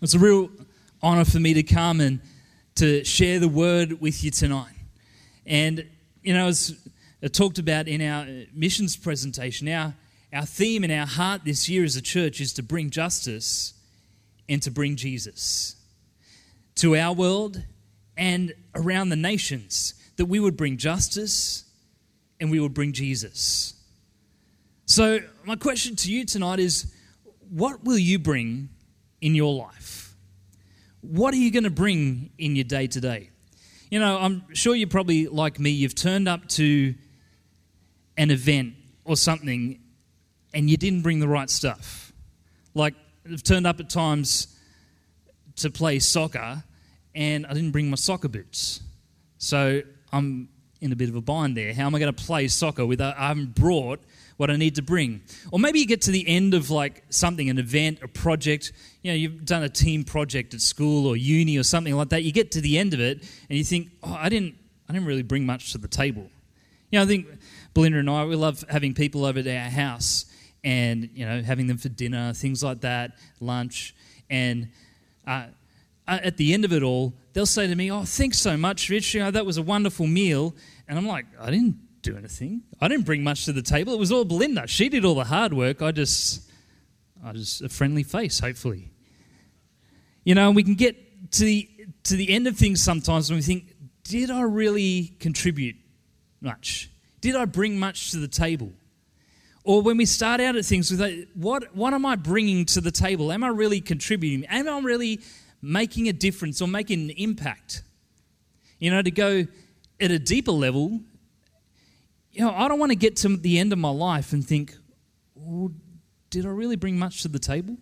It's a real honor for me to come and to share the word with you tonight. And, you know, as I talked about in our missions presentation, our, our theme and our heart this year as a church is to bring justice and to bring Jesus to our world and around the nations, that we would bring justice and we would bring Jesus. So, my question to you tonight is what will you bring in your life? What are you going to bring in your day to day? You know, I'm sure you're probably like me, you've turned up to an event or something and you didn't bring the right stuff. Like, I've turned up at times to play soccer and I didn't bring my soccer boots. So I'm in a bit of a bind there. How am I going to play soccer without I haven't brought what I need to bring? Or maybe you get to the end of like something, an event, a project. You know, you've done a team project at school or uni or something like that. You get to the end of it and you think, oh, I didn't, I didn't really bring much to the table. You know, I think Belinda and I, we love having people over to our house and you know having them for dinner, things like that, lunch, and. Uh, at the end of it all, they'll say to me, Oh, thanks so much, Rich. You know, that was a wonderful meal. And I'm like, I didn't do anything. I didn't bring much to the table. It was all Belinda. She did all the hard work. I just, I just a friendly face, hopefully. You know, we can get to the, to the end of things sometimes when we think, did I really contribute much? Did I bring much to the table? Or when we start out at things with, what, what am I bringing to the table? Am I really contributing? Am I really making a difference or making an impact. You know, to go at a deeper level, you know, I don't want to get to the end of my life and think, well, did I really bring much to the table?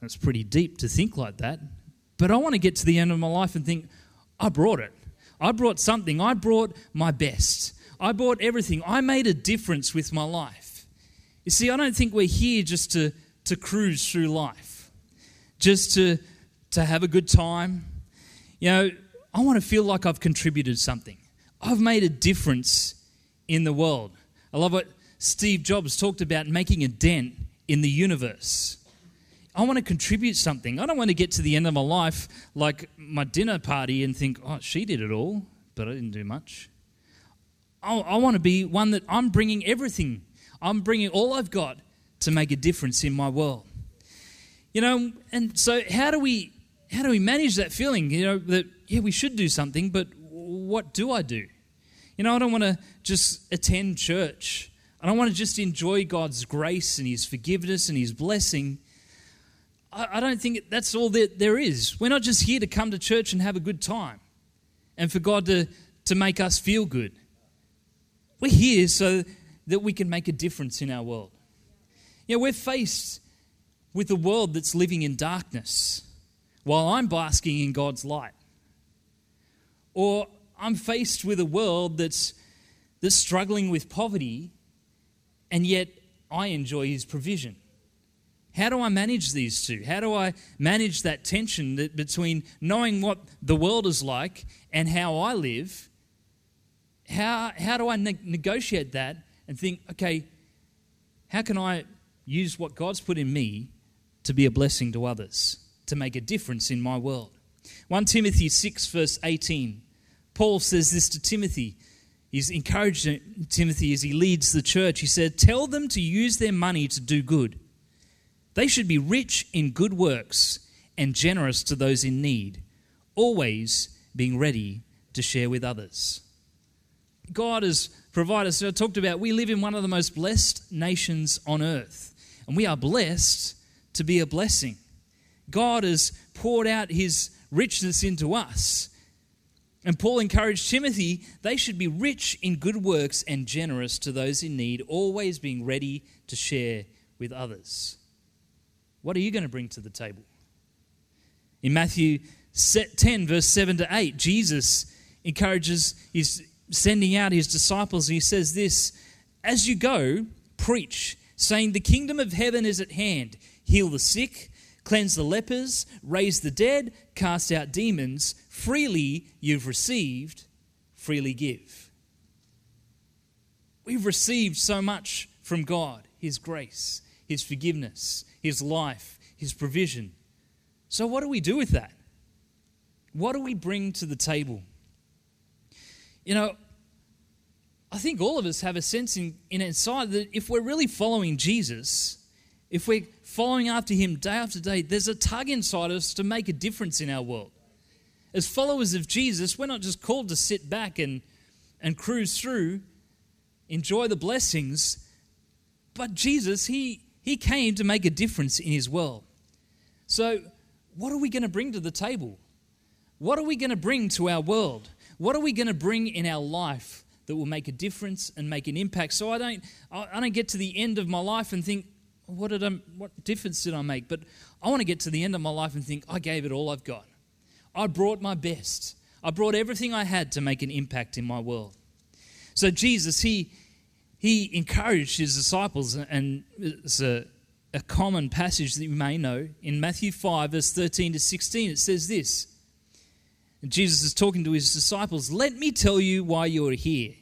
That's pretty deep to think like that. But I want to get to the end of my life and think, I brought it. I brought something. I brought my best. I brought everything. I made a difference with my life. You see, I don't think we're here just to, to cruise through life just to, to have a good time. You know, I want to feel like I've contributed something. I've made a difference in the world. I love what Steve Jobs talked about making a dent in the universe. I want to contribute something. I don't want to get to the end of my life like my dinner party and think, oh, she did it all, but I didn't do much. I, I want to be one that I'm bringing everything. I'm bringing all I've got to make a difference in my world. You know, and so how do we how do we manage that feeling? You know, that yeah, we should do something, but what do I do? You know, I don't want to just attend church. I don't want to just enjoy God's grace and His forgiveness and His blessing. I, I don't think that's all that there is. We're not just here to come to church and have a good time and for God to, to make us feel good. We're here so that we can make a difference in our world. You know, we're faced with a world that's living in darkness while I'm basking in God's light. Or I'm faced with a world that's, that's struggling with poverty, and yet I enjoy His provision. How do I manage these two? How do I manage that tension that between knowing what the world is like and how I live? How, how do I ne- negotiate that and think, okay, how can I use what God's put in me to be a blessing to others, to make a difference in my world. 1 Timothy 6, verse 18. Paul says this to Timothy. He's encouraging Timothy as he leads the church. He said, Tell them to use their money to do good. They should be rich in good works and generous to those in need, always being ready to share with others. God has provided so I talked about, we live in one of the most blessed nations on earth. And we are blessed to be a blessing. God has poured out his richness into us. And Paul encouraged Timothy, they should be rich in good works and generous to those in need, always being ready to share with others. What are you going to bring to the table? In Matthew 10, verse 7 to 8, Jesus encourages, he's sending out his disciples, and he says this As you go, preach, saying, The kingdom of heaven is at hand heal the sick, cleanse the lepers, raise the dead, cast out demons. Freely you've received, freely give. We've received so much from God His grace, His forgiveness, His life, His provision. So, what do we do with that? What do we bring to the table? You know, I think all of us have a sense in, in inside that if we're really following Jesus, if we're following after him day after day, there's a tug inside us to make a difference in our world. As followers of Jesus, we're not just called to sit back and, and cruise through, enjoy the blessings, but Jesus, he, he came to make a difference in his world. So, what are we going to bring to the table? What are we going to bring to our world? What are we going to bring in our life that will make a difference and make an impact? So I don't, I don't get to the end of my life and think, what did I, what difference did I make? But I want to get to the end of my life and think, I gave it all I've got. I brought my best. I brought everything I had to make an impact in my world. So Jesus, he he encouraged his disciples, and it's a, a common passage that you may know in Matthew 5, verse 13 to 16. It says this Jesus is talking to his disciples, Let me tell you why you're here.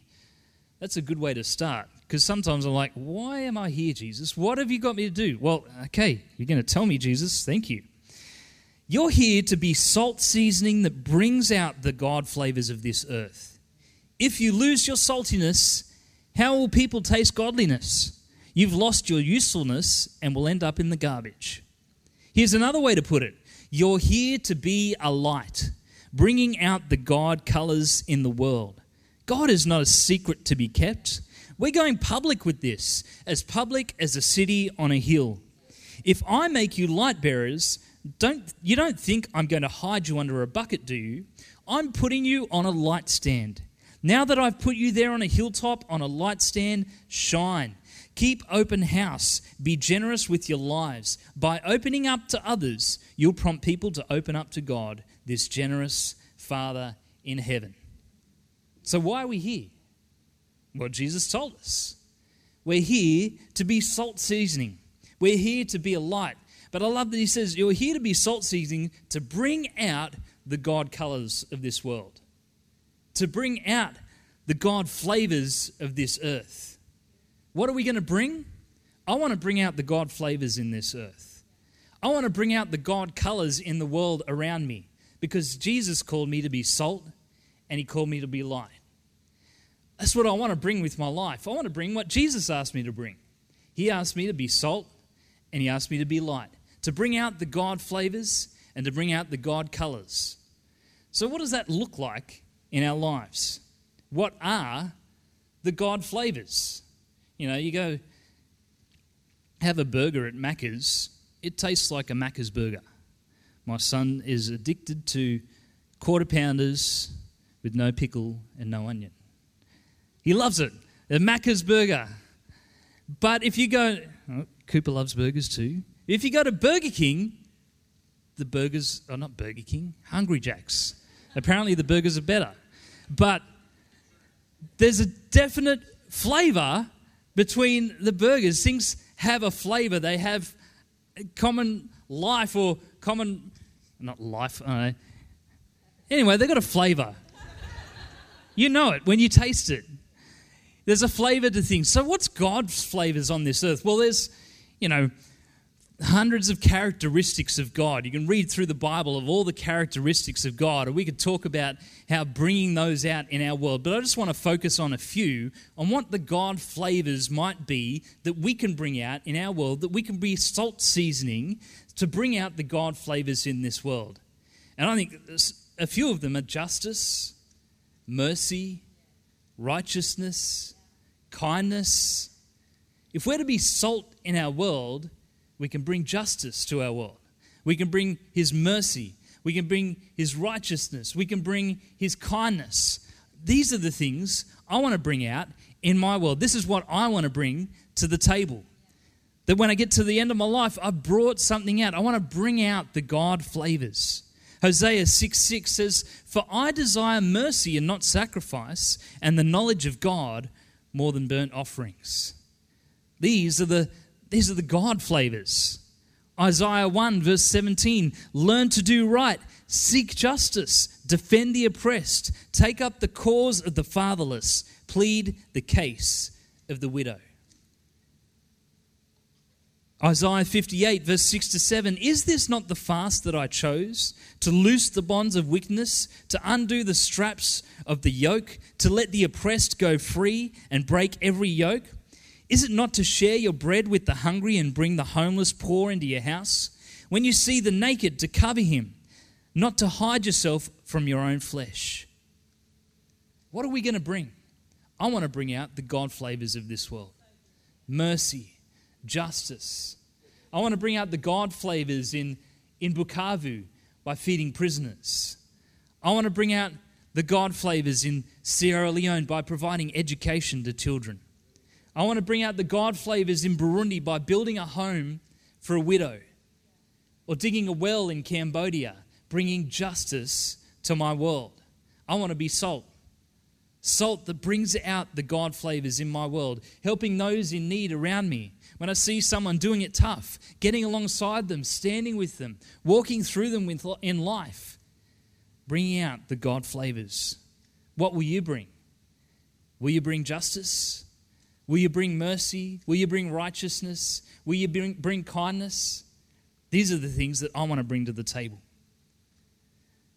That's a good way to start because sometimes I'm like, Why am I here, Jesus? What have you got me to do? Well, okay, you're going to tell me, Jesus. Thank you. You're here to be salt seasoning that brings out the God flavors of this earth. If you lose your saltiness, how will people taste godliness? You've lost your usefulness and will end up in the garbage. Here's another way to put it You're here to be a light bringing out the God colors in the world. God is not a secret to be kept. We're going public with this, as public as a city on a hill. If I make you light bearers, don't, you don't think I'm going to hide you under a bucket, do you? I'm putting you on a light stand. Now that I've put you there on a hilltop, on a light stand, shine. Keep open house. Be generous with your lives. By opening up to others, you'll prompt people to open up to God this generous Father in heaven. So, why are we here? Well, Jesus told us. We're here to be salt seasoning, we're here to be a light. But I love that he says, You're here to be salt seasoning to bring out the God colors of this world, to bring out the God flavors of this earth. What are we going to bring? I want to bring out the God flavors in this earth. I want to bring out the God colors in the world around me because Jesus called me to be salt and he called me to be light. That's what I want to bring with my life. I want to bring what Jesus asked me to bring. He asked me to be salt and he asked me to be light, to bring out the God flavors and to bring out the God colors. So, what does that look like in our lives? What are the God flavors? You know, you go have a burger at Macca's, it tastes like a Macca's burger. My son is addicted to quarter pounders with no pickle and no onion. He loves it. The Macca's burger. But if you go, oh, Cooper loves burgers too. If you go to Burger King, the burgers are not Burger King, Hungry Jacks. Apparently the burgers are better. But there's a definite flavor between the burgers. Things have a flavor, they have common life or common not life. Anyway, they've got a flavor. you know it when you taste it. There's a flavor to things. So, what's God's flavors on this earth? Well, there's, you know, hundreds of characteristics of God. You can read through the Bible of all the characteristics of God, or we could talk about how bringing those out in our world. But I just want to focus on a few on what the God flavors might be that we can bring out in our world, that we can be salt seasoning to bring out the God flavors in this world. And I think a few of them are justice, mercy, righteousness, kindness. If we're to be salt in our world, we can bring justice to our world. We can bring His mercy. We can bring His righteousness. We can bring His kindness. These are the things I want to bring out in my world. This is what I want to bring to the table. That when I get to the end of my life, I've brought something out. I want to bring out the God flavors. Hosea 6 6 says, For I desire mercy and not sacrifice, and the knowledge of God more than burnt offerings. These are the, these are the God flavors. Isaiah 1, verse 17 Learn to do right, seek justice, defend the oppressed, take up the cause of the fatherless, plead the case of the widow. Isaiah 58, verse 6 to 7 Is this not the fast that I chose? To loose the bonds of wickedness, to undo the straps of the yoke, to let the oppressed go free and break every yoke? Is it not to share your bread with the hungry and bring the homeless poor into your house? When you see the naked, to cover him, not to hide yourself from your own flesh. What are we going to bring? I want to bring out the God flavors of this world mercy justice. I want to bring out the God flavors in, in Bukavu by feeding prisoners. I want to bring out the God flavors in Sierra Leone by providing education to children. I want to bring out the God flavors in Burundi by building a home for a widow or digging a well in Cambodia, bringing justice to my world. I want to be salt. Salt that brings out the God flavors in my world, helping those in need around me, when I see someone doing it tough, getting alongside them, standing with them, walking through them in life, bringing out the God flavors. What will you bring? Will you bring justice? Will you bring mercy? Will you bring righteousness? Will you bring, bring kindness? These are the things that I want to bring to the table.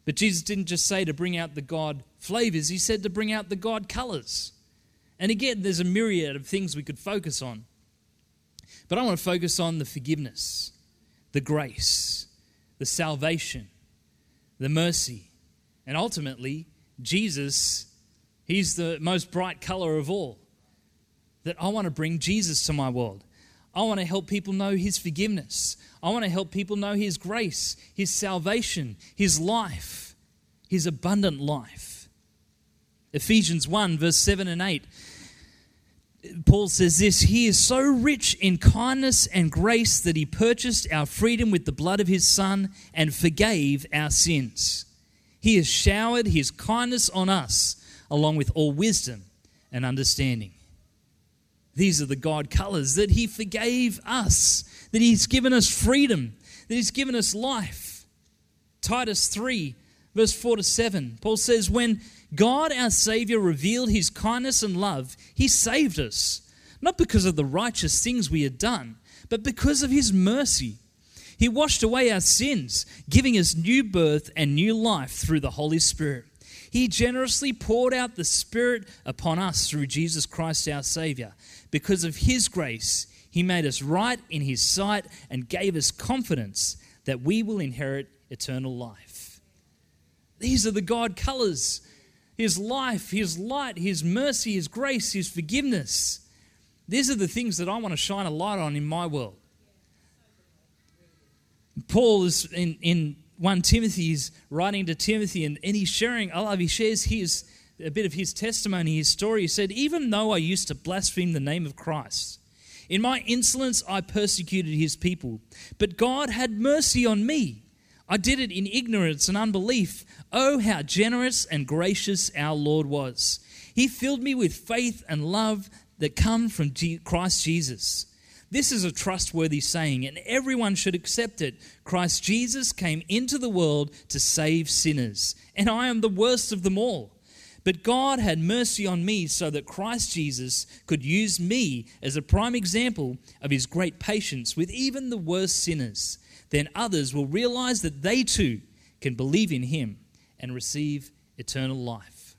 But Jesus didn't just say to bring out the God flavors, He said to bring out the God colors. And again, there's a myriad of things we could focus on. But I want to focus on the forgiveness, the grace, the salvation, the mercy, and ultimately, Jesus, He's the most bright color of all. That I want to bring Jesus to my world. I want to help people know His forgiveness. I want to help people know His grace, His salvation, His life, His abundant life. Ephesians 1, verse 7 and 8 Paul says this He is so rich in kindness and grace that he purchased our freedom with the blood of his Son and forgave our sins. He has showered his kindness on us, along with all wisdom and understanding. These are the God colors that he forgave us, that he's given us freedom, that he's given us life. Titus 3, verse 4 to 7, Paul says, When God, our Savior, revealed His kindness and love. He saved us, not because of the righteous things we had done, but because of His mercy. He washed away our sins, giving us new birth and new life through the Holy Spirit. He generously poured out the Spirit upon us through Jesus Christ our Savior. Because of His grace, He made us right in His sight and gave us confidence that we will inherit eternal life. These are the God colors his life, His light, His mercy, His grace, His forgiveness. These are the things that I want to shine a light on in my world. Paul is in, in 1 Timothy, he's writing to Timothy and, and he's sharing, I love, he shares his, a bit of his testimony, his story. He said, Even though I used to blaspheme the name of Christ, in my insolence I persecuted his people, but God had mercy on me. I did it in ignorance and unbelief. Oh, how generous and gracious our Lord was. He filled me with faith and love that come from Christ Jesus. This is a trustworthy saying, and everyone should accept it. Christ Jesus came into the world to save sinners, and I am the worst of them all. But God had mercy on me so that Christ Jesus could use me as a prime example of his great patience with even the worst sinners. Then others will realize that they too can believe in him and receive eternal life.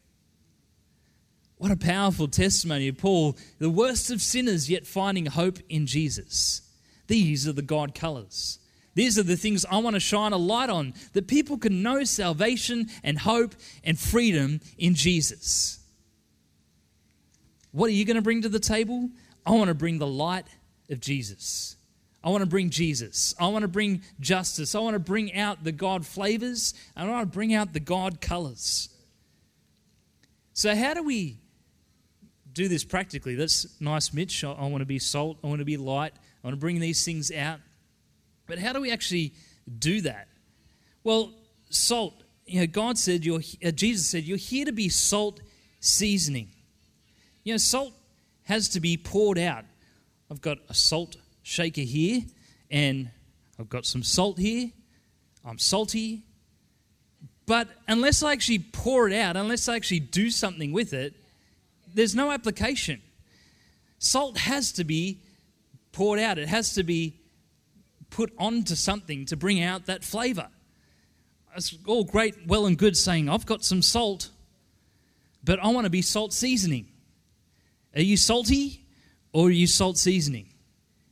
What a powerful testimony of Paul, the worst of sinners, yet finding hope in Jesus. These are the God colors. These are the things I want to shine a light on that people can know salvation and hope and freedom in Jesus. What are you going to bring to the table? I want to bring the light of Jesus. I want to bring Jesus. I want to bring justice. I want to bring out the God flavors. I want to bring out the God colors. So, how do we do this practically? That's nice, Mitch. I, want to be salt. I want to be light. I want to bring these things out. But how do we actually do that? Well, salt. You know, God said, you're, uh, Jesus said, you're here to be salt seasoning. You know, salt has to be poured out. I've got a salt shaker here, and I've got some salt here. I'm salty. But unless I actually pour it out, unless I actually do something with it, there's no application. Salt has to be poured out, it has to be put onto something to bring out that flavor. It's all great, well and good saying, I've got some salt, but I want to be salt seasoning. Are you salty or are you salt seasoning?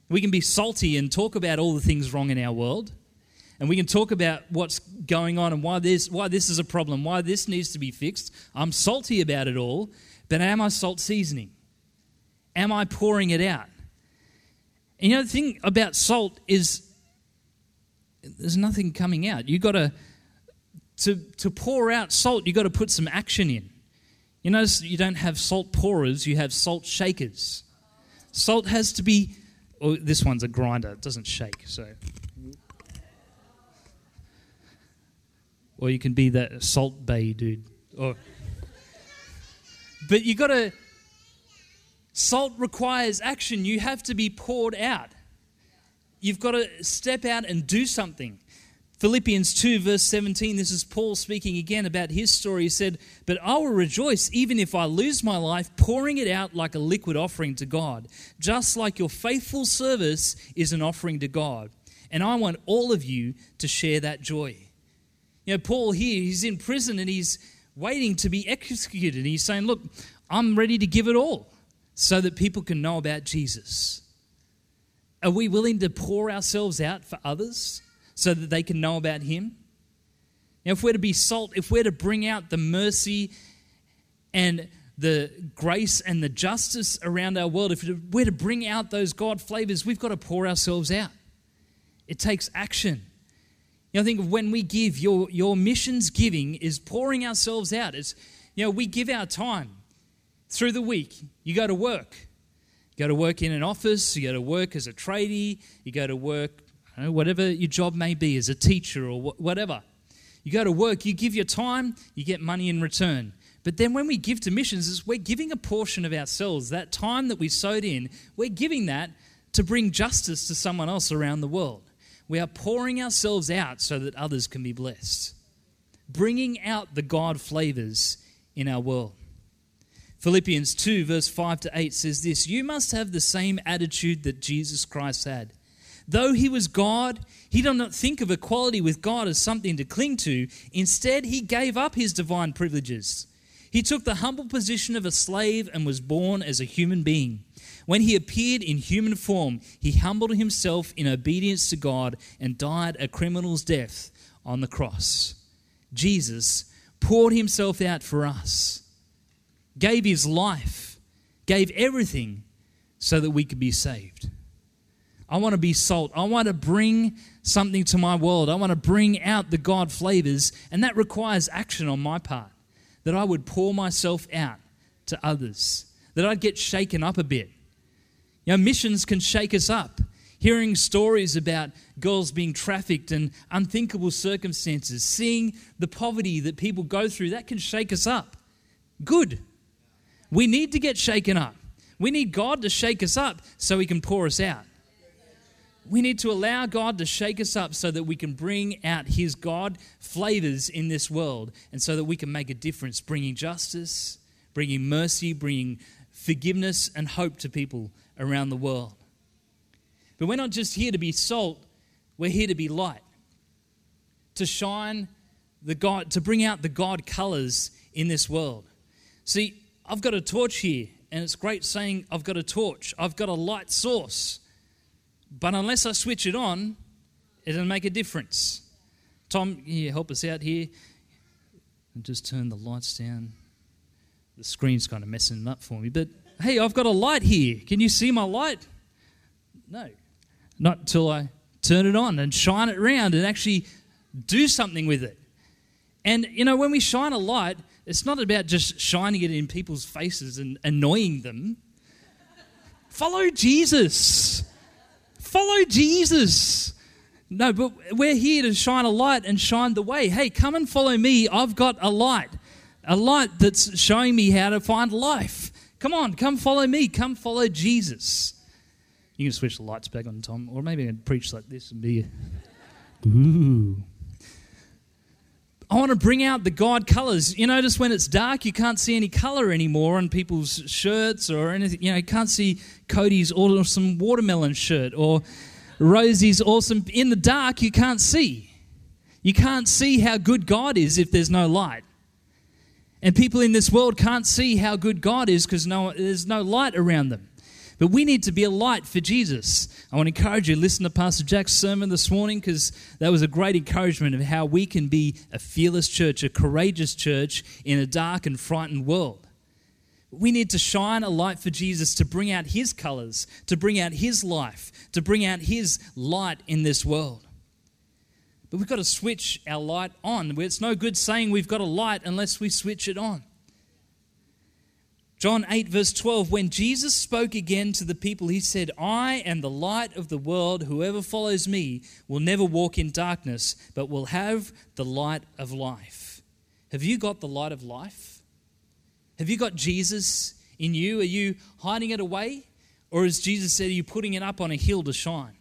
We can be salty and talk about all the things wrong in our world, and we can talk about what's going on and why this, why this is a problem, why this needs to be fixed. I'm salty about it all, but am I salt seasoning? Am I pouring it out? And you know, the thing about salt is there's nothing coming out. You've got to, to, to pour out salt, you've got to put some action in. You notice you don't have salt pourers, you have salt shakers. Salt has to be, oh, this one's a grinder, it doesn't shake, so. Or you can be that Salt Bae dude. Or, but you got to, salt requires action. You have to be poured out. You've got to step out and do something. Philippians 2, verse 17, this is Paul speaking again about his story. He said, But I will rejoice even if I lose my life, pouring it out like a liquid offering to God, just like your faithful service is an offering to God. And I want all of you to share that joy. You know, Paul here, he's in prison and he's waiting to be executed. And he's saying, Look, I'm ready to give it all so that people can know about Jesus. Are we willing to pour ourselves out for others? So that they can know about Him? Now, if we're to be salt, if we're to bring out the mercy and the grace and the justice around our world, if we're to bring out those God flavors, we've got to pour ourselves out. It takes action. You know, I think when we give, your, your missions giving is pouring ourselves out. It's, you know, we give our time through the week. You go to work. You go to work in an office, you go to work as a tradie, you go to work know, whatever your job may be as a teacher or whatever. You go to work, you give your time, you get money in return. But then when we give to missions, we're giving a portion of ourselves, that time that we sowed in, we're giving that to bring justice to someone else around the world. We are pouring ourselves out so that others can be blessed, bringing out the God flavors in our world. Philippians 2, verse 5 to 8 says this You must have the same attitude that Jesus Christ had Though he was God, he did not think of equality with God as something to cling to. Instead, he gave up his divine privileges. He took the humble position of a slave and was born as a human being. When he appeared in human form, he humbled himself in obedience to God and died a criminal's death on the cross. Jesus poured himself out for us, gave his life, gave everything so that we could be saved. I want to be salt. I want to bring something to my world. I want to bring out the God flavors, and that requires action on my part. That I would pour myself out to others, that I'd get shaken up a bit. You know, missions can shake us up. Hearing stories about girls being trafficked and unthinkable circumstances, seeing the poverty that people go through, that can shake us up. Good. We need to get shaken up. We need God to shake us up so He can pour us out we need to allow God to shake us up so that we can bring out His God flavors in this world and so that we can make a difference, bringing justice, bringing mercy, bringing forgiveness and hope to people around the world. But we're not just here to be salt, we're here to be light, to shine the God, to bring out the God colors in this world. See, I've got a torch here, and it's great saying, I've got a torch, I've got a light source. But unless I switch it on, it doesn't make a difference. Tom, you help us out here. And just turn the lights down. The screen's kind of messing up for me. But hey, I've got a light here. Can you see my light? No. Not until I turn it on and shine it around and actually do something with it. And, you know, when we shine a light, it's not about just shining it in people's faces and annoying them. Follow Jesus. Follow Jesus. No, but we're here to shine a light and shine the way. Hey, come and follow me. I've got a light, a light that's showing me how to find life. Come on, come follow me. Come follow Jesus. You can switch the lights back on, Tom, or maybe I can preach like this and be. Ooh. I want to bring out the God colors. You notice when it's dark, you can't see any color anymore on people's shirts or anything. You know, you can't see Cody's awesome watermelon shirt or Rosie's awesome. In the dark, you can't see. You can't see how good God is if there's no light. And people in this world can't see how good God is because no, there's no light around them. But we need to be a light for Jesus. I want to encourage you, to listen to Pastor Jack's sermon this morning because that was a great encouragement of how we can be a fearless church, a courageous church in a dark and frightened world. We need to shine a light for Jesus to bring out his colors, to bring out his life, to bring out his light in this world. But we've got to switch our light on. It's no good saying we've got a light unless we switch it on. John 8, verse 12, when Jesus spoke again to the people, he said, I am the light of the world. Whoever follows me will never walk in darkness, but will have the light of life. Have you got the light of life? Have you got Jesus in you? Are you hiding it away? Or, as Jesus said, are you putting it up on a hill to shine?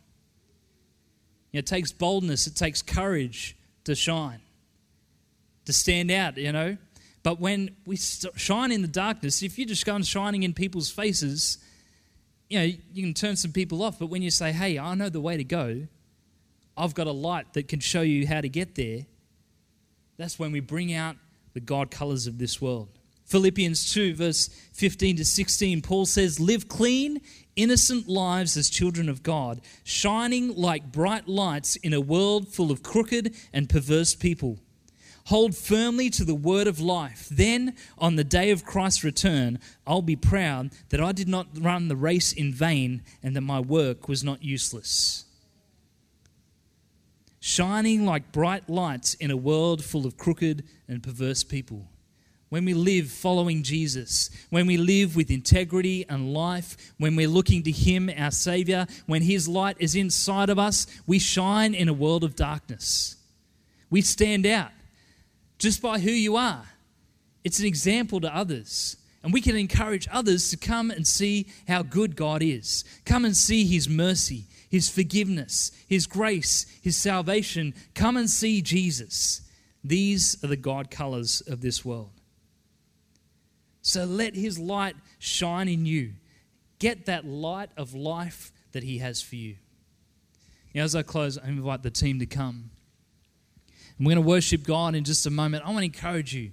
it takes boldness, it takes courage to shine, to stand out, you know. But when we shine in the darkness, if you just go and shining in people's faces, you know, you can turn some people off. But when you say, hey, I know the way to go, I've got a light that can show you how to get there, that's when we bring out the God colors of this world. Philippians 2, verse 15 to 16, Paul says, Live clean, innocent lives as children of God, shining like bright lights in a world full of crooked and perverse people. Hold firmly to the word of life. Then, on the day of Christ's return, I'll be proud that I did not run the race in vain and that my work was not useless. Shining like bright lights in a world full of crooked and perverse people. When we live following Jesus, when we live with integrity and life, when we're looking to Him, our Savior, when His light is inside of us, we shine in a world of darkness. We stand out just by who you are. It's an example to others. And we can encourage others to come and see how good God is. Come and see His mercy, His forgiveness, His grace, His salvation. Come and see Jesus. These are the God colors of this world. So let His light shine in you. Get that light of life that He has for you. Now, as I close, I invite the team to come. And we're going to worship God in just a moment. I want to encourage you.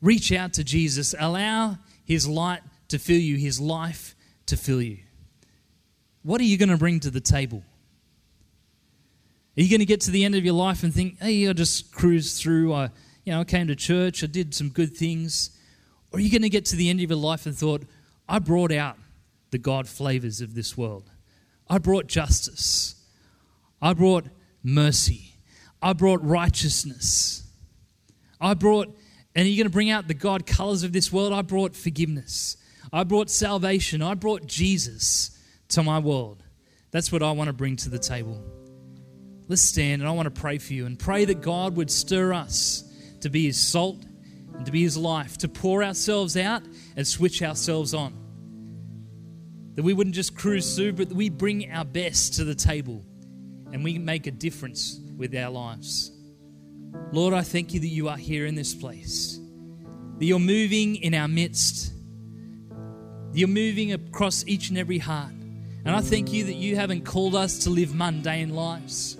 Reach out to Jesus. Allow His light to fill you, His life to fill you. What are you going to bring to the table? Are you going to get to the end of your life and think, hey, I just cruised through, I, you know, I came to church, I did some good things? Or are you going to get to the end of your life and thought, I brought out the God flavors of this world? I brought justice. I brought mercy. I brought righteousness. I brought, and are you going to bring out the God colors of this world? I brought forgiveness. I brought salvation. I brought Jesus to my world. That's what I want to bring to the table. Let's stand and I want to pray for you and pray that God would stir us to be his salt and to be his life, to pour ourselves out and switch ourselves on. That we wouldn't just cruise through, but we bring our best to the table and we make a difference with our lives. Lord, I thank you that you are here in this place, that you're moving in our midst, you're moving across each and every heart. And I thank you that you haven't called us to live mundane lives.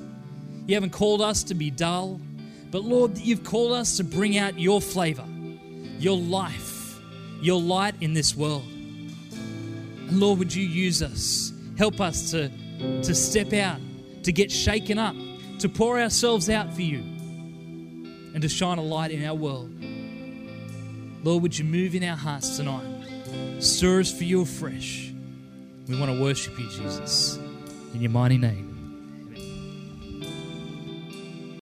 You haven't called us to be dull, but Lord, that you've called us to bring out your flavor, your life, your light in this world. And Lord, would you use us? Help us to, to step out, to get shaken up, to pour ourselves out for you, and to shine a light in our world. Lord, would you move in our hearts tonight? Stir us for you afresh. We want to worship you, Jesus. In your mighty name.